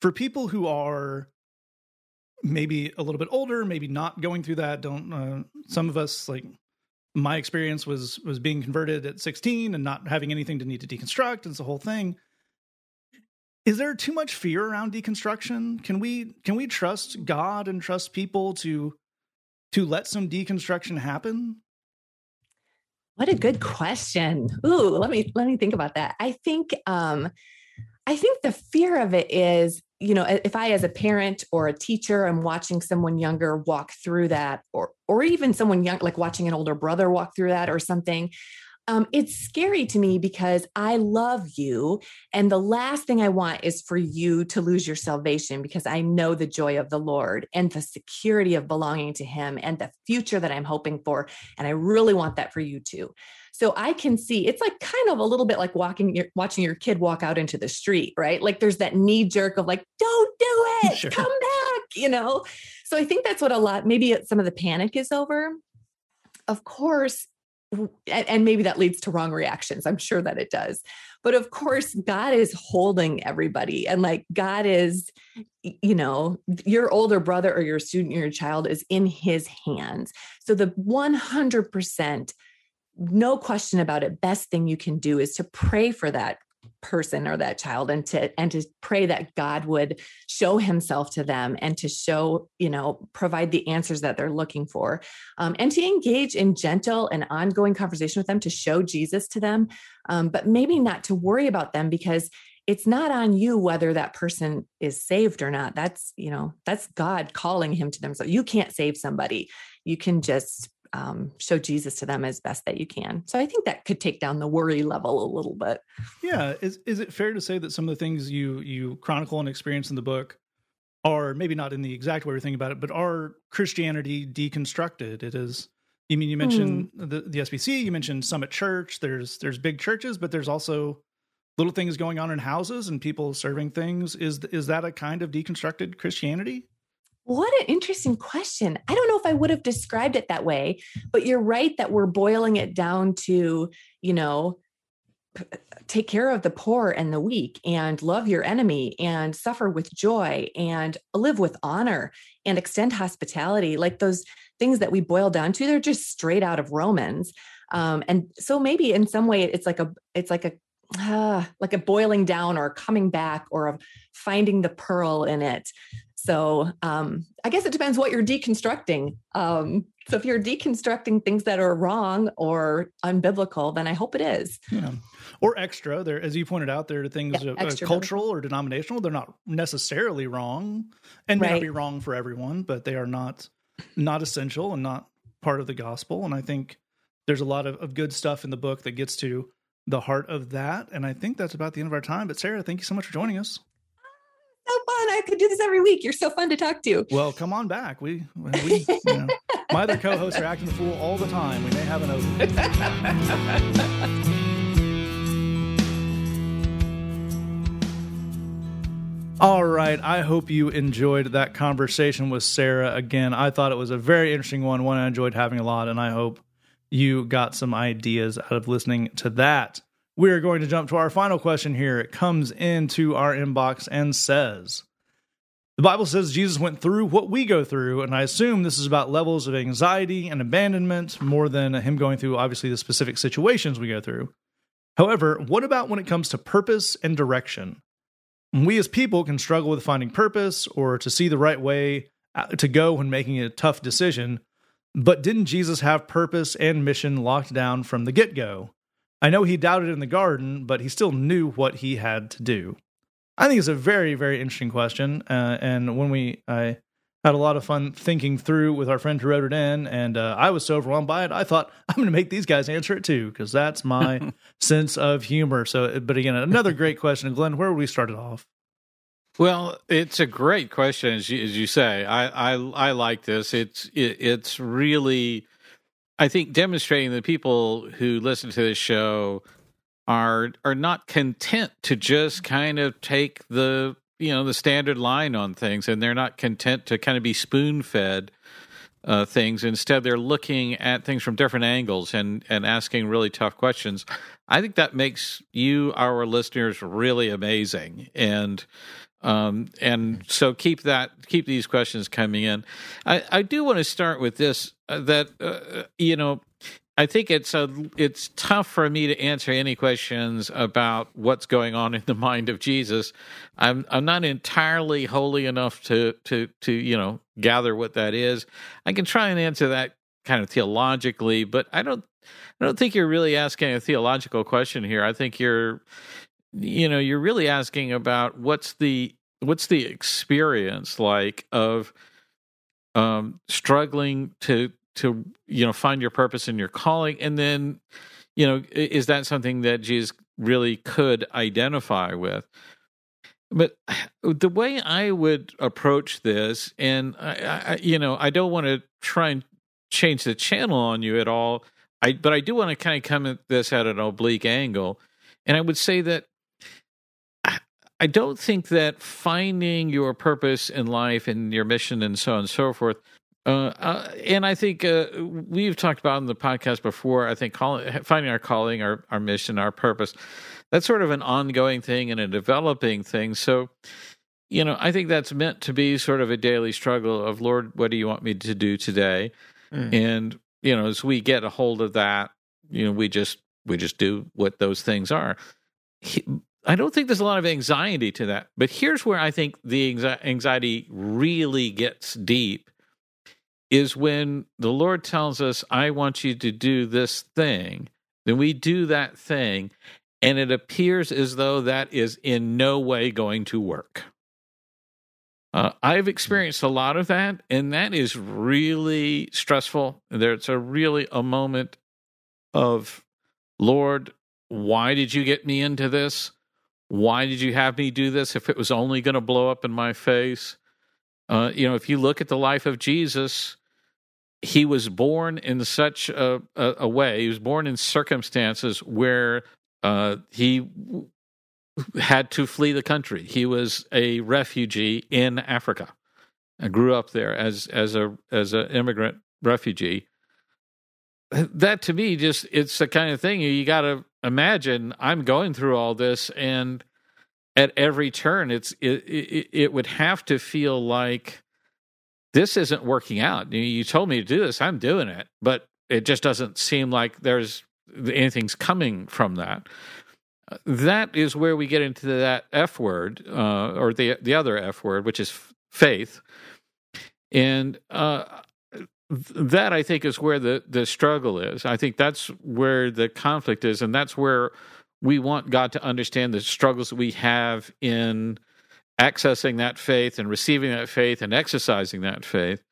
for people who are maybe a little bit older, maybe not going through that. Don't uh, some of us like my experience was was being converted at 16 and not having anything to need to deconstruct. It's the whole thing. Is there too much fear around deconstruction? Can we can we trust God and trust people to to let some deconstruction happen? What a good question. Ooh, let me let me think about that. I think um I think the fear of it is you know if i as a parent or a teacher am watching someone younger walk through that or or even someone young like watching an older brother walk through that or something um, it's scary to me because I love you. And the last thing I want is for you to lose your salvation because I know the joy of the Lord and the security of belonging to Him and the future that I'm hoping for. And I really want that for you too. So I can see it's like kind of a little bit like walking your watching your kid walk out into the street, right? Like there's that knee jerk of like, don't do it, sure. come back, you know? So I think that's what a lot, maybe some of the panic is over. Of course, and maybe that leads to wrong reactions. I'm sure that it does. But of course, God is holding everybody. And like God is, you know, your older brother or your student, or your child is in his hands. So the 100% no question about it best thing you can do is to pray for that person or that child and to and to pray that god would show himself to them and to show you know provide the answers that they're looking for um, and to engage in gentle and ongoing conversation with them to show jesus to them um, but maybe not to worry about them because it's not on you whether that person is saved or not. That's you know that's god calling him to them. So you can't save somebody. You can just um, show Jesus to them as best that you can. So I think that could take down the worry level a little bit. Yeah, is is it fair to say that some of the things you you chronicle and experience in the book are maybe not in the exact way we're thinking about it, but are Christianity deconstructed? It is. You mean you mentioned mm. the the SBC, you mentioned Summit Church. There's there's big churches, but there's also little things going on in houses and people serving things. Is is that a kind of deconstructed Christianity? What an interesting question. I don't know if I would have described it that way, but you're right that we're boiling it down to, you know, take care of the poor and the weak and love your enemy and suffer with joy and live with honor and extend hospitality. Like those things that we boil down to they're just straight out of romans. Um, and so maybe in some way it's like a it's like a uh, like a boiling down or coming back or finding the pearl in it so um, I guess it depends what you're deconstructing. Um, so if you're deconstructing things that are wrong or unbiblical, then I hope it is. Yeah. Or extra. There, as you pointed out, there are things yeah, uh, cultural or denominational. They're not necessarily wrong, and may right. not be wrong for everyone, but they are not not essential and not part of the gospel. And I think there's a lot of, of good stuff in the book that gets to the heart of that. And I think that's about the end of our time. But Sarah, thank you so much for joining us so fun. I could do this every week. You're so fun to talk to. Well, come on back. We, we you know, my other co-hosts are acting the fool all the time. We may have an open. All right. I hope you enjoyed that conversation with Sarah. Again, I thought it was a very interesting one, one I enjoyed having a lot, and I hope you got some ideas out of listening to that. We are going to jump to our final question here. It comes into our inbox and says, the Bible says Jesus went through what we go through, and I assume this is about levels of anxiety and abandonment more than him going through, obviously, the specific situations we go through. However, what about when it comes to purpose and direction? We as people can struggle with finding purpose or to see the right way uh, to go when making a tough decision, but didn't Jesus have purpose and mission locked down from the get go? I know he doubted in the garden, but he still knew what he had to do. I think it's a very, very interesting question. Uh, and when we, I had a lot of fun thinking through with our friend who wrote it in, and uh, I was so overwhelmed by it, I thought I'm going to make these guys answer it too because that's my sense of humor. So, but again, another great question, Glenn. Where would we start it off? Well, it's a great question, as you, as you say. I, I I like this. It's it, it's really I think demonstrating that people who listen to this show are are not content to just kind of take the you know the standard line on things, and they're not content to kind of be spoon fed uh, things. Instead, they're looking at things from different angles and and asking really tough questions. I think that makes you, our listeners, really amazing, and um, and so keep that keep these questions coming in. I, I do want to start with this uh, that uh, you know I think it's a it's tough for me to answer any questions about what's going on in the mind of Jesus. I'm I'm not entirely holy enough to to to you know gather what that is. I can try and answer that kind of theologically, but I don't I don't think you're really asking a theological question here. I think you're you know you're really asking about what's the what's the experience like of um, struggling to to you know find your purpose and your calling, and then you know is that something that Jesus really could identify with? But the way I would approach this, and I, I you know, I don't want to try and change the channel on you at all. I but I do want to kind of come at this at an oblique angle, and I would say that I don't think that finding your purpose in life and your mission and so on and so forth. Uh, uh, and I think uh, we've talked about in the podcast before. I think calling, finding our calling, our our mission, our purpose, that's sort of an ongoing thing and a developing thing. So, you know, I think that's meant to be sort of a daily struggle of Lord, what do you want me to do today? Mm. And you know, as we get a hold of that, you know, we just we just do what those things are. He, I don't think there's a lot of anxiety to that. But here's where I think the anxiety really gets deep is when the Lord tells us, I want you to do this thing. Then we do that thing, and it appears as though that is in no way going to work. Uh, I've experienced a lot of that, and that is really stressful. There's a really a moment of, Lord, why did you get me into this? Why did you have me do this if it was only going to blow up in my face? Uh, you know, if you look at the life of Jesus, he was born in such a, a, a way, he was born in circumstances where uh, he had to flee the country. He was a refugee in Africa. I grew up there as as a as an immigrant refugee. That to me just it's the kind of thing you got to imagine I'm going through all this and at every turn it's it, it, it would have to feel like this isn't working out. You told me to do this, I'm doing it, but it just doesn't seem like there's anything's coming from that. That is where we get into that F word, uh, or the the other F word, which is faith, and uh, that I think is where the the struggle is. I think that's where the conflict is, and that's where we want God to understand the struggles we have in accessing that faith and receiving that faith and exercising that faith.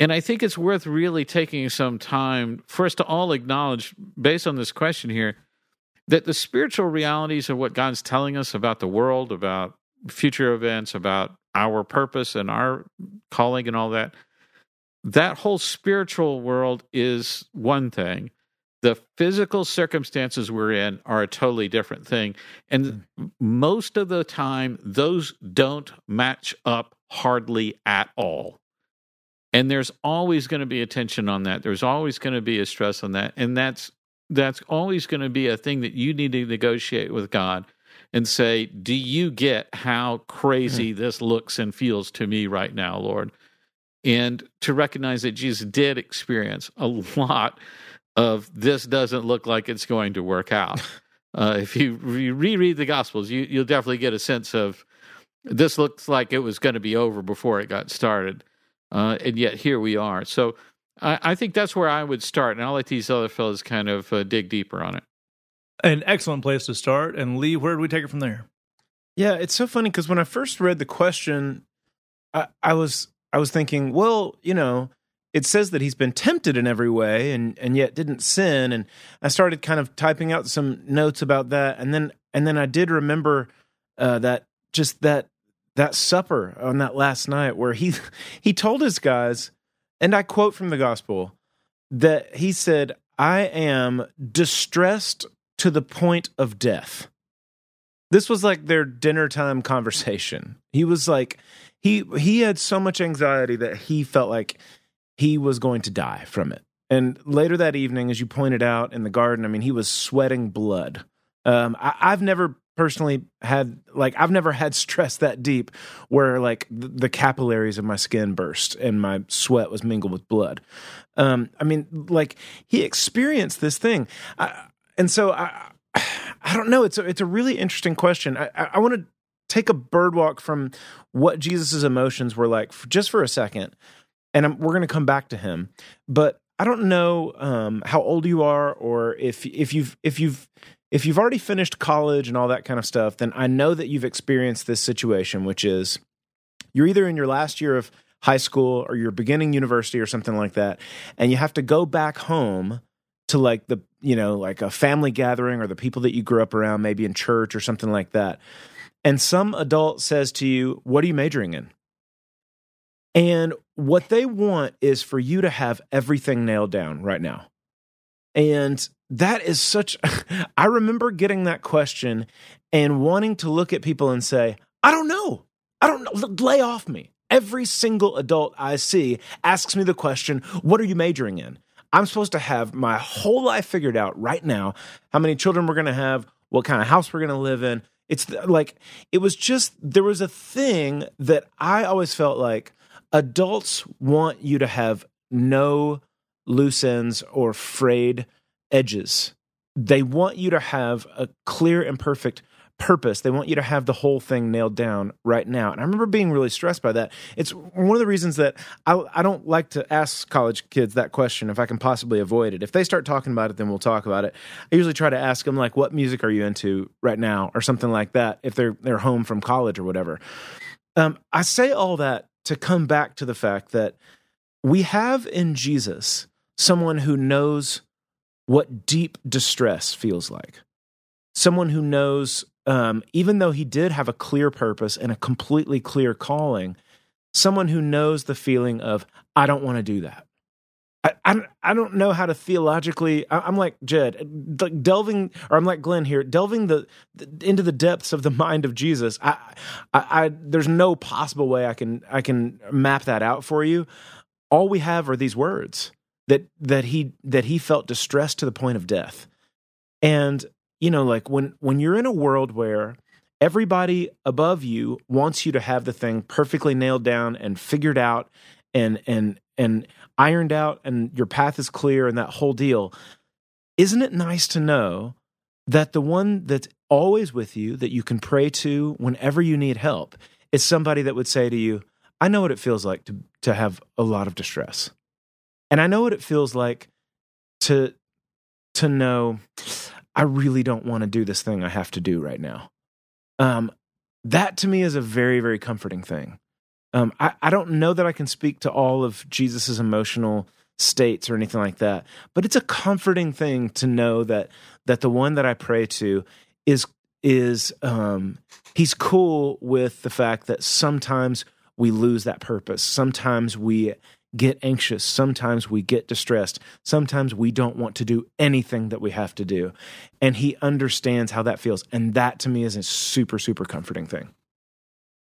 And I think it's worth really taking some time for us to all acknowledge, based on this question here, that the spiritual realities of what God's telling us about the world, about future events, about our purpose and our calling and all that, that whole spiritual world is one thing. The physical circumstances we're in are a totally different thing. And mm. most of the time, those don't match up hardly at all. And there's always going to be a tension on that. There's always going to be a stress on that. And that's that's always going to be a thing that you need to negotiate with God and say, Do you get how crazy mm. this looks and feels to me right now, Lord? And to recognize that Jesus did experience a lot of this doesn't look like it's going to work out. Uh, if you, you, reread the Gospels, you, you'll definitely get a sense of this looks like it was going to be over before it got started, uh, and yet here we are. So I, I, think that's where I would start, and I'll let these other fellows kind of uh, dig deeper on it. An excellent place to start. And Lee, where do we take it from there? Yeah, it's so funny because when I first read the question, I, I was I was thinking, well, you know, it says that he's been tempted in every way and and yet didn't sin and I started kind of typing out some notes about that and then and then I did remember uh, that just that that supper on that last night where he he told his guys and I quote from the gospel that he said I am distressed to the point of death. This was like their dinner time conversation. He was like he he had so much anxiety that he felt like he was going to die from it. And later that evening, as you pointed out in the garden, I mean, he was sweating blood. Um, I, I've never personally had like I've never had stress that deep where like the, the capillaries of my skin burst and my sweat was mingled with blood. Um, I mean, like he experienced this thing, I, and so I, I don't know. It's a, it's a really interesting question. I, I, I want to take a bird walk from what Jesus's emotions were like for, just for a second, and I'm, we're going to come back to him. But I don't know um, how old you are, or if if you've if you've if you've already finished college and all that kind of stuff, then I know that you've experienced this situation, which is you're either in your last year of high school or you're beginning university or something like that, and you have to go back home to like the, you know, like a family gathering or the people that you grew up around, maybe in church or something like that. And some adult says to you, What are you majoring in? And what they want is for you to have everything nailed down right now. And that is such, I remember getting that question and wanting to look at people and say, I don't know. I don't know. Lay off me. Every single adult I see asks me the question, What are you majoring in? I'm supposed to have my whole life figured out right now how many children we're going to have, what kind of house we're going to live in. It's like, it was just, there was a thing that I always felt like adults want you to have no loose ends or frayed edges. They want you to have a clear and perfect purpose. They want you to have the whole thing nailed down right now. And I remember being really stressed by that. It's one of the reasons that I, I don't like to ask college kids that question if I can possibly avoid it. If they start talking about it, then we'll talk about it. I usually try to ask them like, "What music are you into right now?" or something like that. If they're they're home from college or whatever. Um, I say all that to come back to the fact that we have in Jesus someone who knows what deep distress feels like. Someone who knows, um, even though he did have a clear purpose and a completely clear calling, someone who knows the feeling of, I don't want to do that. I, I, I don't know how to theologically. I, am like Jed, like delving, or I'm like Glenn here, delving the, the, into the depths of the mind of Jesus. I, I, I, there's no possible way I can I can map that out for you. All we have are these words that that he that he felt distressed to the point of death, and you know, like when when you're in a world where everybody above you wants you to have the thing perfectly nailed down and figured out and and and ironed out and your path is clear and that whole deal. Isn't it nice to know that the one that's always with you, that you can pray to whenever you need help, is somebody that would say to you, I know what it feels like to, to have a lot of distress. And I know what it feels like to, to know I really don't want to do this thing I have to do right now. Um, that to me is a very, very comforting thing. Um, I, I don't know that I can speak to all of Jesus's emotional states or anything like that, but it's a comforting thing to know that that the one that I pray to is is um, he's cool with the fact that sometimes we lose that purpose. Sometimes we get anxious. Sometimes we get distressed. Sometimes we don't want to do anything that we have to do. And he understands how that feels. And that to me is a super, super comforting thing.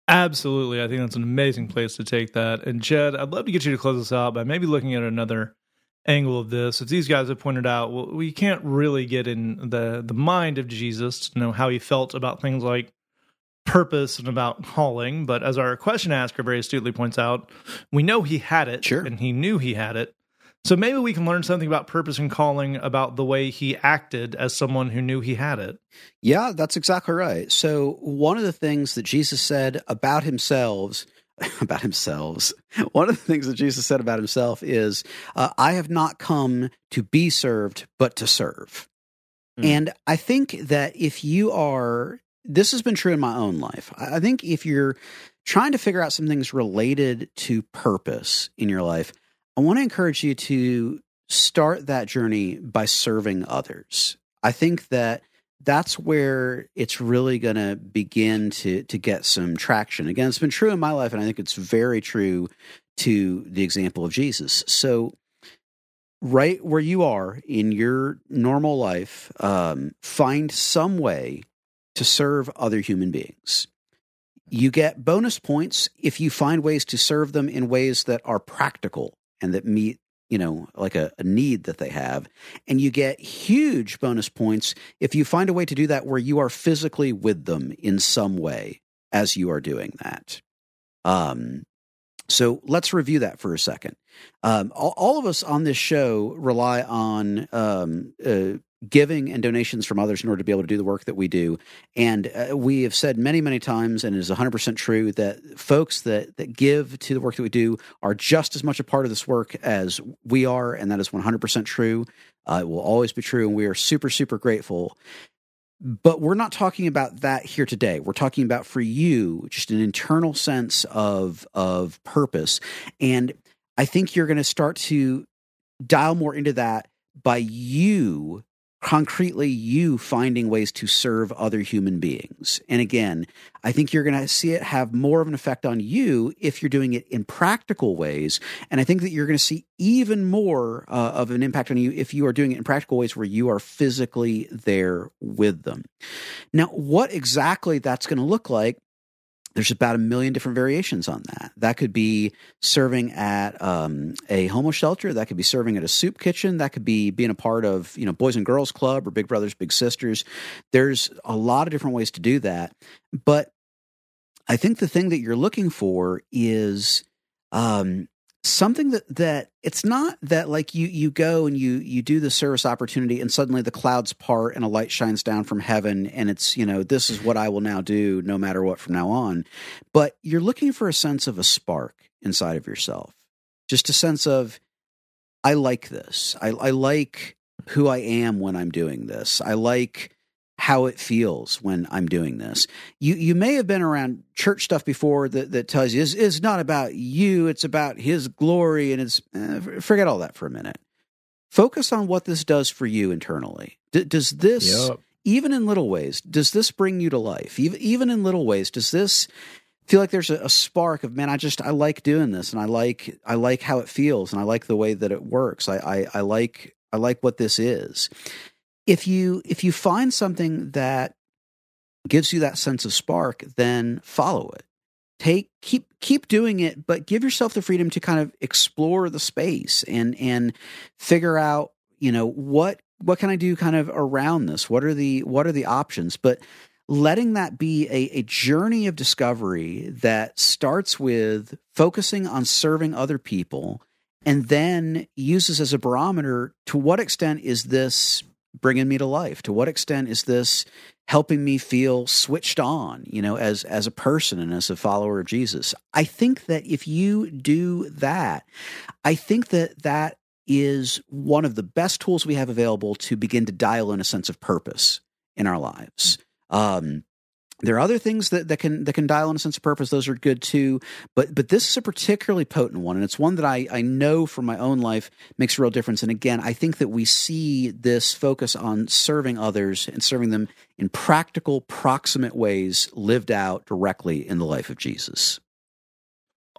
Absolutely. I think that's an amazing place to take that. And Jed, I'd love to get you to close us out by maybe looking at another angle of this. As these guys have pointed out, well, we can't really get in the, the mind of Jesus to know how he felt about things like purpose and about calling. But as our question asker very astutely points out, we know he had it sure. and he knew he had it. So maybe we can learn something about purpose and calling about the way he acted as someone who knew he had it. Yeah, that's exactly right. So one of the things that Jesus said about himself about himself. One of the things that Jesus said about himself is, uh, I have not come to be served, but to serve. Mm. And I think that if you are, this has been true in my own life. I think if you're trying to figure out some things related to purpose in your life, I want to encourage you to start that journey by serving others. I think that that's where it's really going to begin to to get some traction. Again, it's been true in my life, and I think it's very true to the example of Jesus. So, right where you are in your normal life, um, find some way to serve other human beings. You get bonus points if you find ways to serve them in ways that are practical and that meet you know like a, a, need that they have. And you get huge bonus points if you find a way to do that where you are physically with them in some way as you are doing that. Um, so let's review that for a second. Um, all, all, of us on this show rely on um, uh, giving and donations from others in order to be able to do the work that we do. And uh, we have said many, many times, and it is 100% true, that folks that, that give to the work that we do are just as much a part of this work as we are. And that is 100% true. Uh, it will always be true. And we are super, super grateful. but we're not talking about that here today. We're talking about for you just an internal sense of of purpose, and I think you're going to start to dial more into that by you concretely you finding ways to serve other human beings. And again, I think you're going to see it have more of an effect on you if you're doing it in practical ways. And I think that you're going to see even more uh, of an impact on you if you are doing it in practical ways where you are physically there with them. Now, what exactly that's going to look like there's about a million different variations on that. That could be serving at um, a homeless shelter. That could be serving at a soup kitchen. That could be being a part of you know Boys and Girls Club or Big Brothers Big Sisters. There's a lot of different ways to do that, but I think the thing that you're looking for is um, something that that it's not that like you you go and you you do the service opportunity and suddenly the clouds part and a light shines down from heaven and it's you know this is what I will now do no matter what from now on. But you're looking for a sense of a spark inside of yourself. Just a sense of I like this. I, I like who I am when I'm doing this. I like how it feels when I'm doing this. You you may have been around church stuff before that, that tells you it's, it's not about you, it's about His glory, and it's eh, forget all that for a minute. Focus on what this does for you internally. D- does this, Yep. even in little ways, does this bring you to life? Even even in little ways, does this feel like there's a, a spark of man? I just I like doing this, and I like I like how it feels, and I like the way that it works. I I, I like I like what this is if you if you find something that gives you that sense of spark then follow it. Take keep keep doing it but give yourself the freedom to kind of explore the space and and figure out you know what what can i do kind of around this? What are the what are the options? But letting that be a, a journey of discovery that starts with focusing on serving other people and then uses as a barometer to what extent is this bringing me to life? To what extent is this helping me feel switched on, you know, as as a person and as a follower of Jesus? I think that if you do that, I think that that is one of the best tools we have available to begin to dial in a sense of purpose in our lives. Um, there are other things that, that can that can dial in a sense of purpose. Those are good too. But but this is a particularly potent one, and it's one that I, I know from my own life makes a real difference. And again, I think that we see this focus on serving others and serving them in practical, proximate ways lived out directly in the life of Jesus.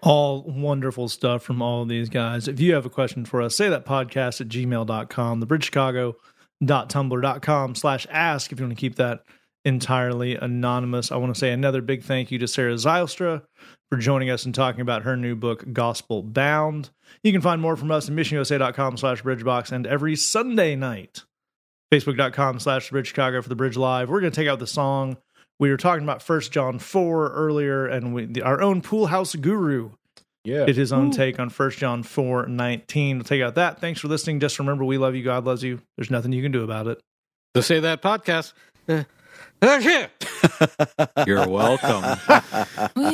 All wonderful stuff from all of these guys. If you have a question for us, say that podcast at gmail.com, thebridgechicago.tumblr.com slash ask if you want to keep that entirely anonymous. I want to say another big thank you to Sarah Zylstra for joining us and talking about her new book, Gospel Bound. You can find more from us at missionusa.com slash bridgebox and every Sunday night, facebook.com slash bridge Chicago for the Bridge Live. We're going to take out the song. We were talking about First John 4 earlier, and we, the, our own pool house guru Yeah. did his own take on First John 4 19. We'll take out that. Thanks for listening. Just remember, we love you. God loves you. There's nothing you can do about it. The Say That podcast. Eh. You're welcome. We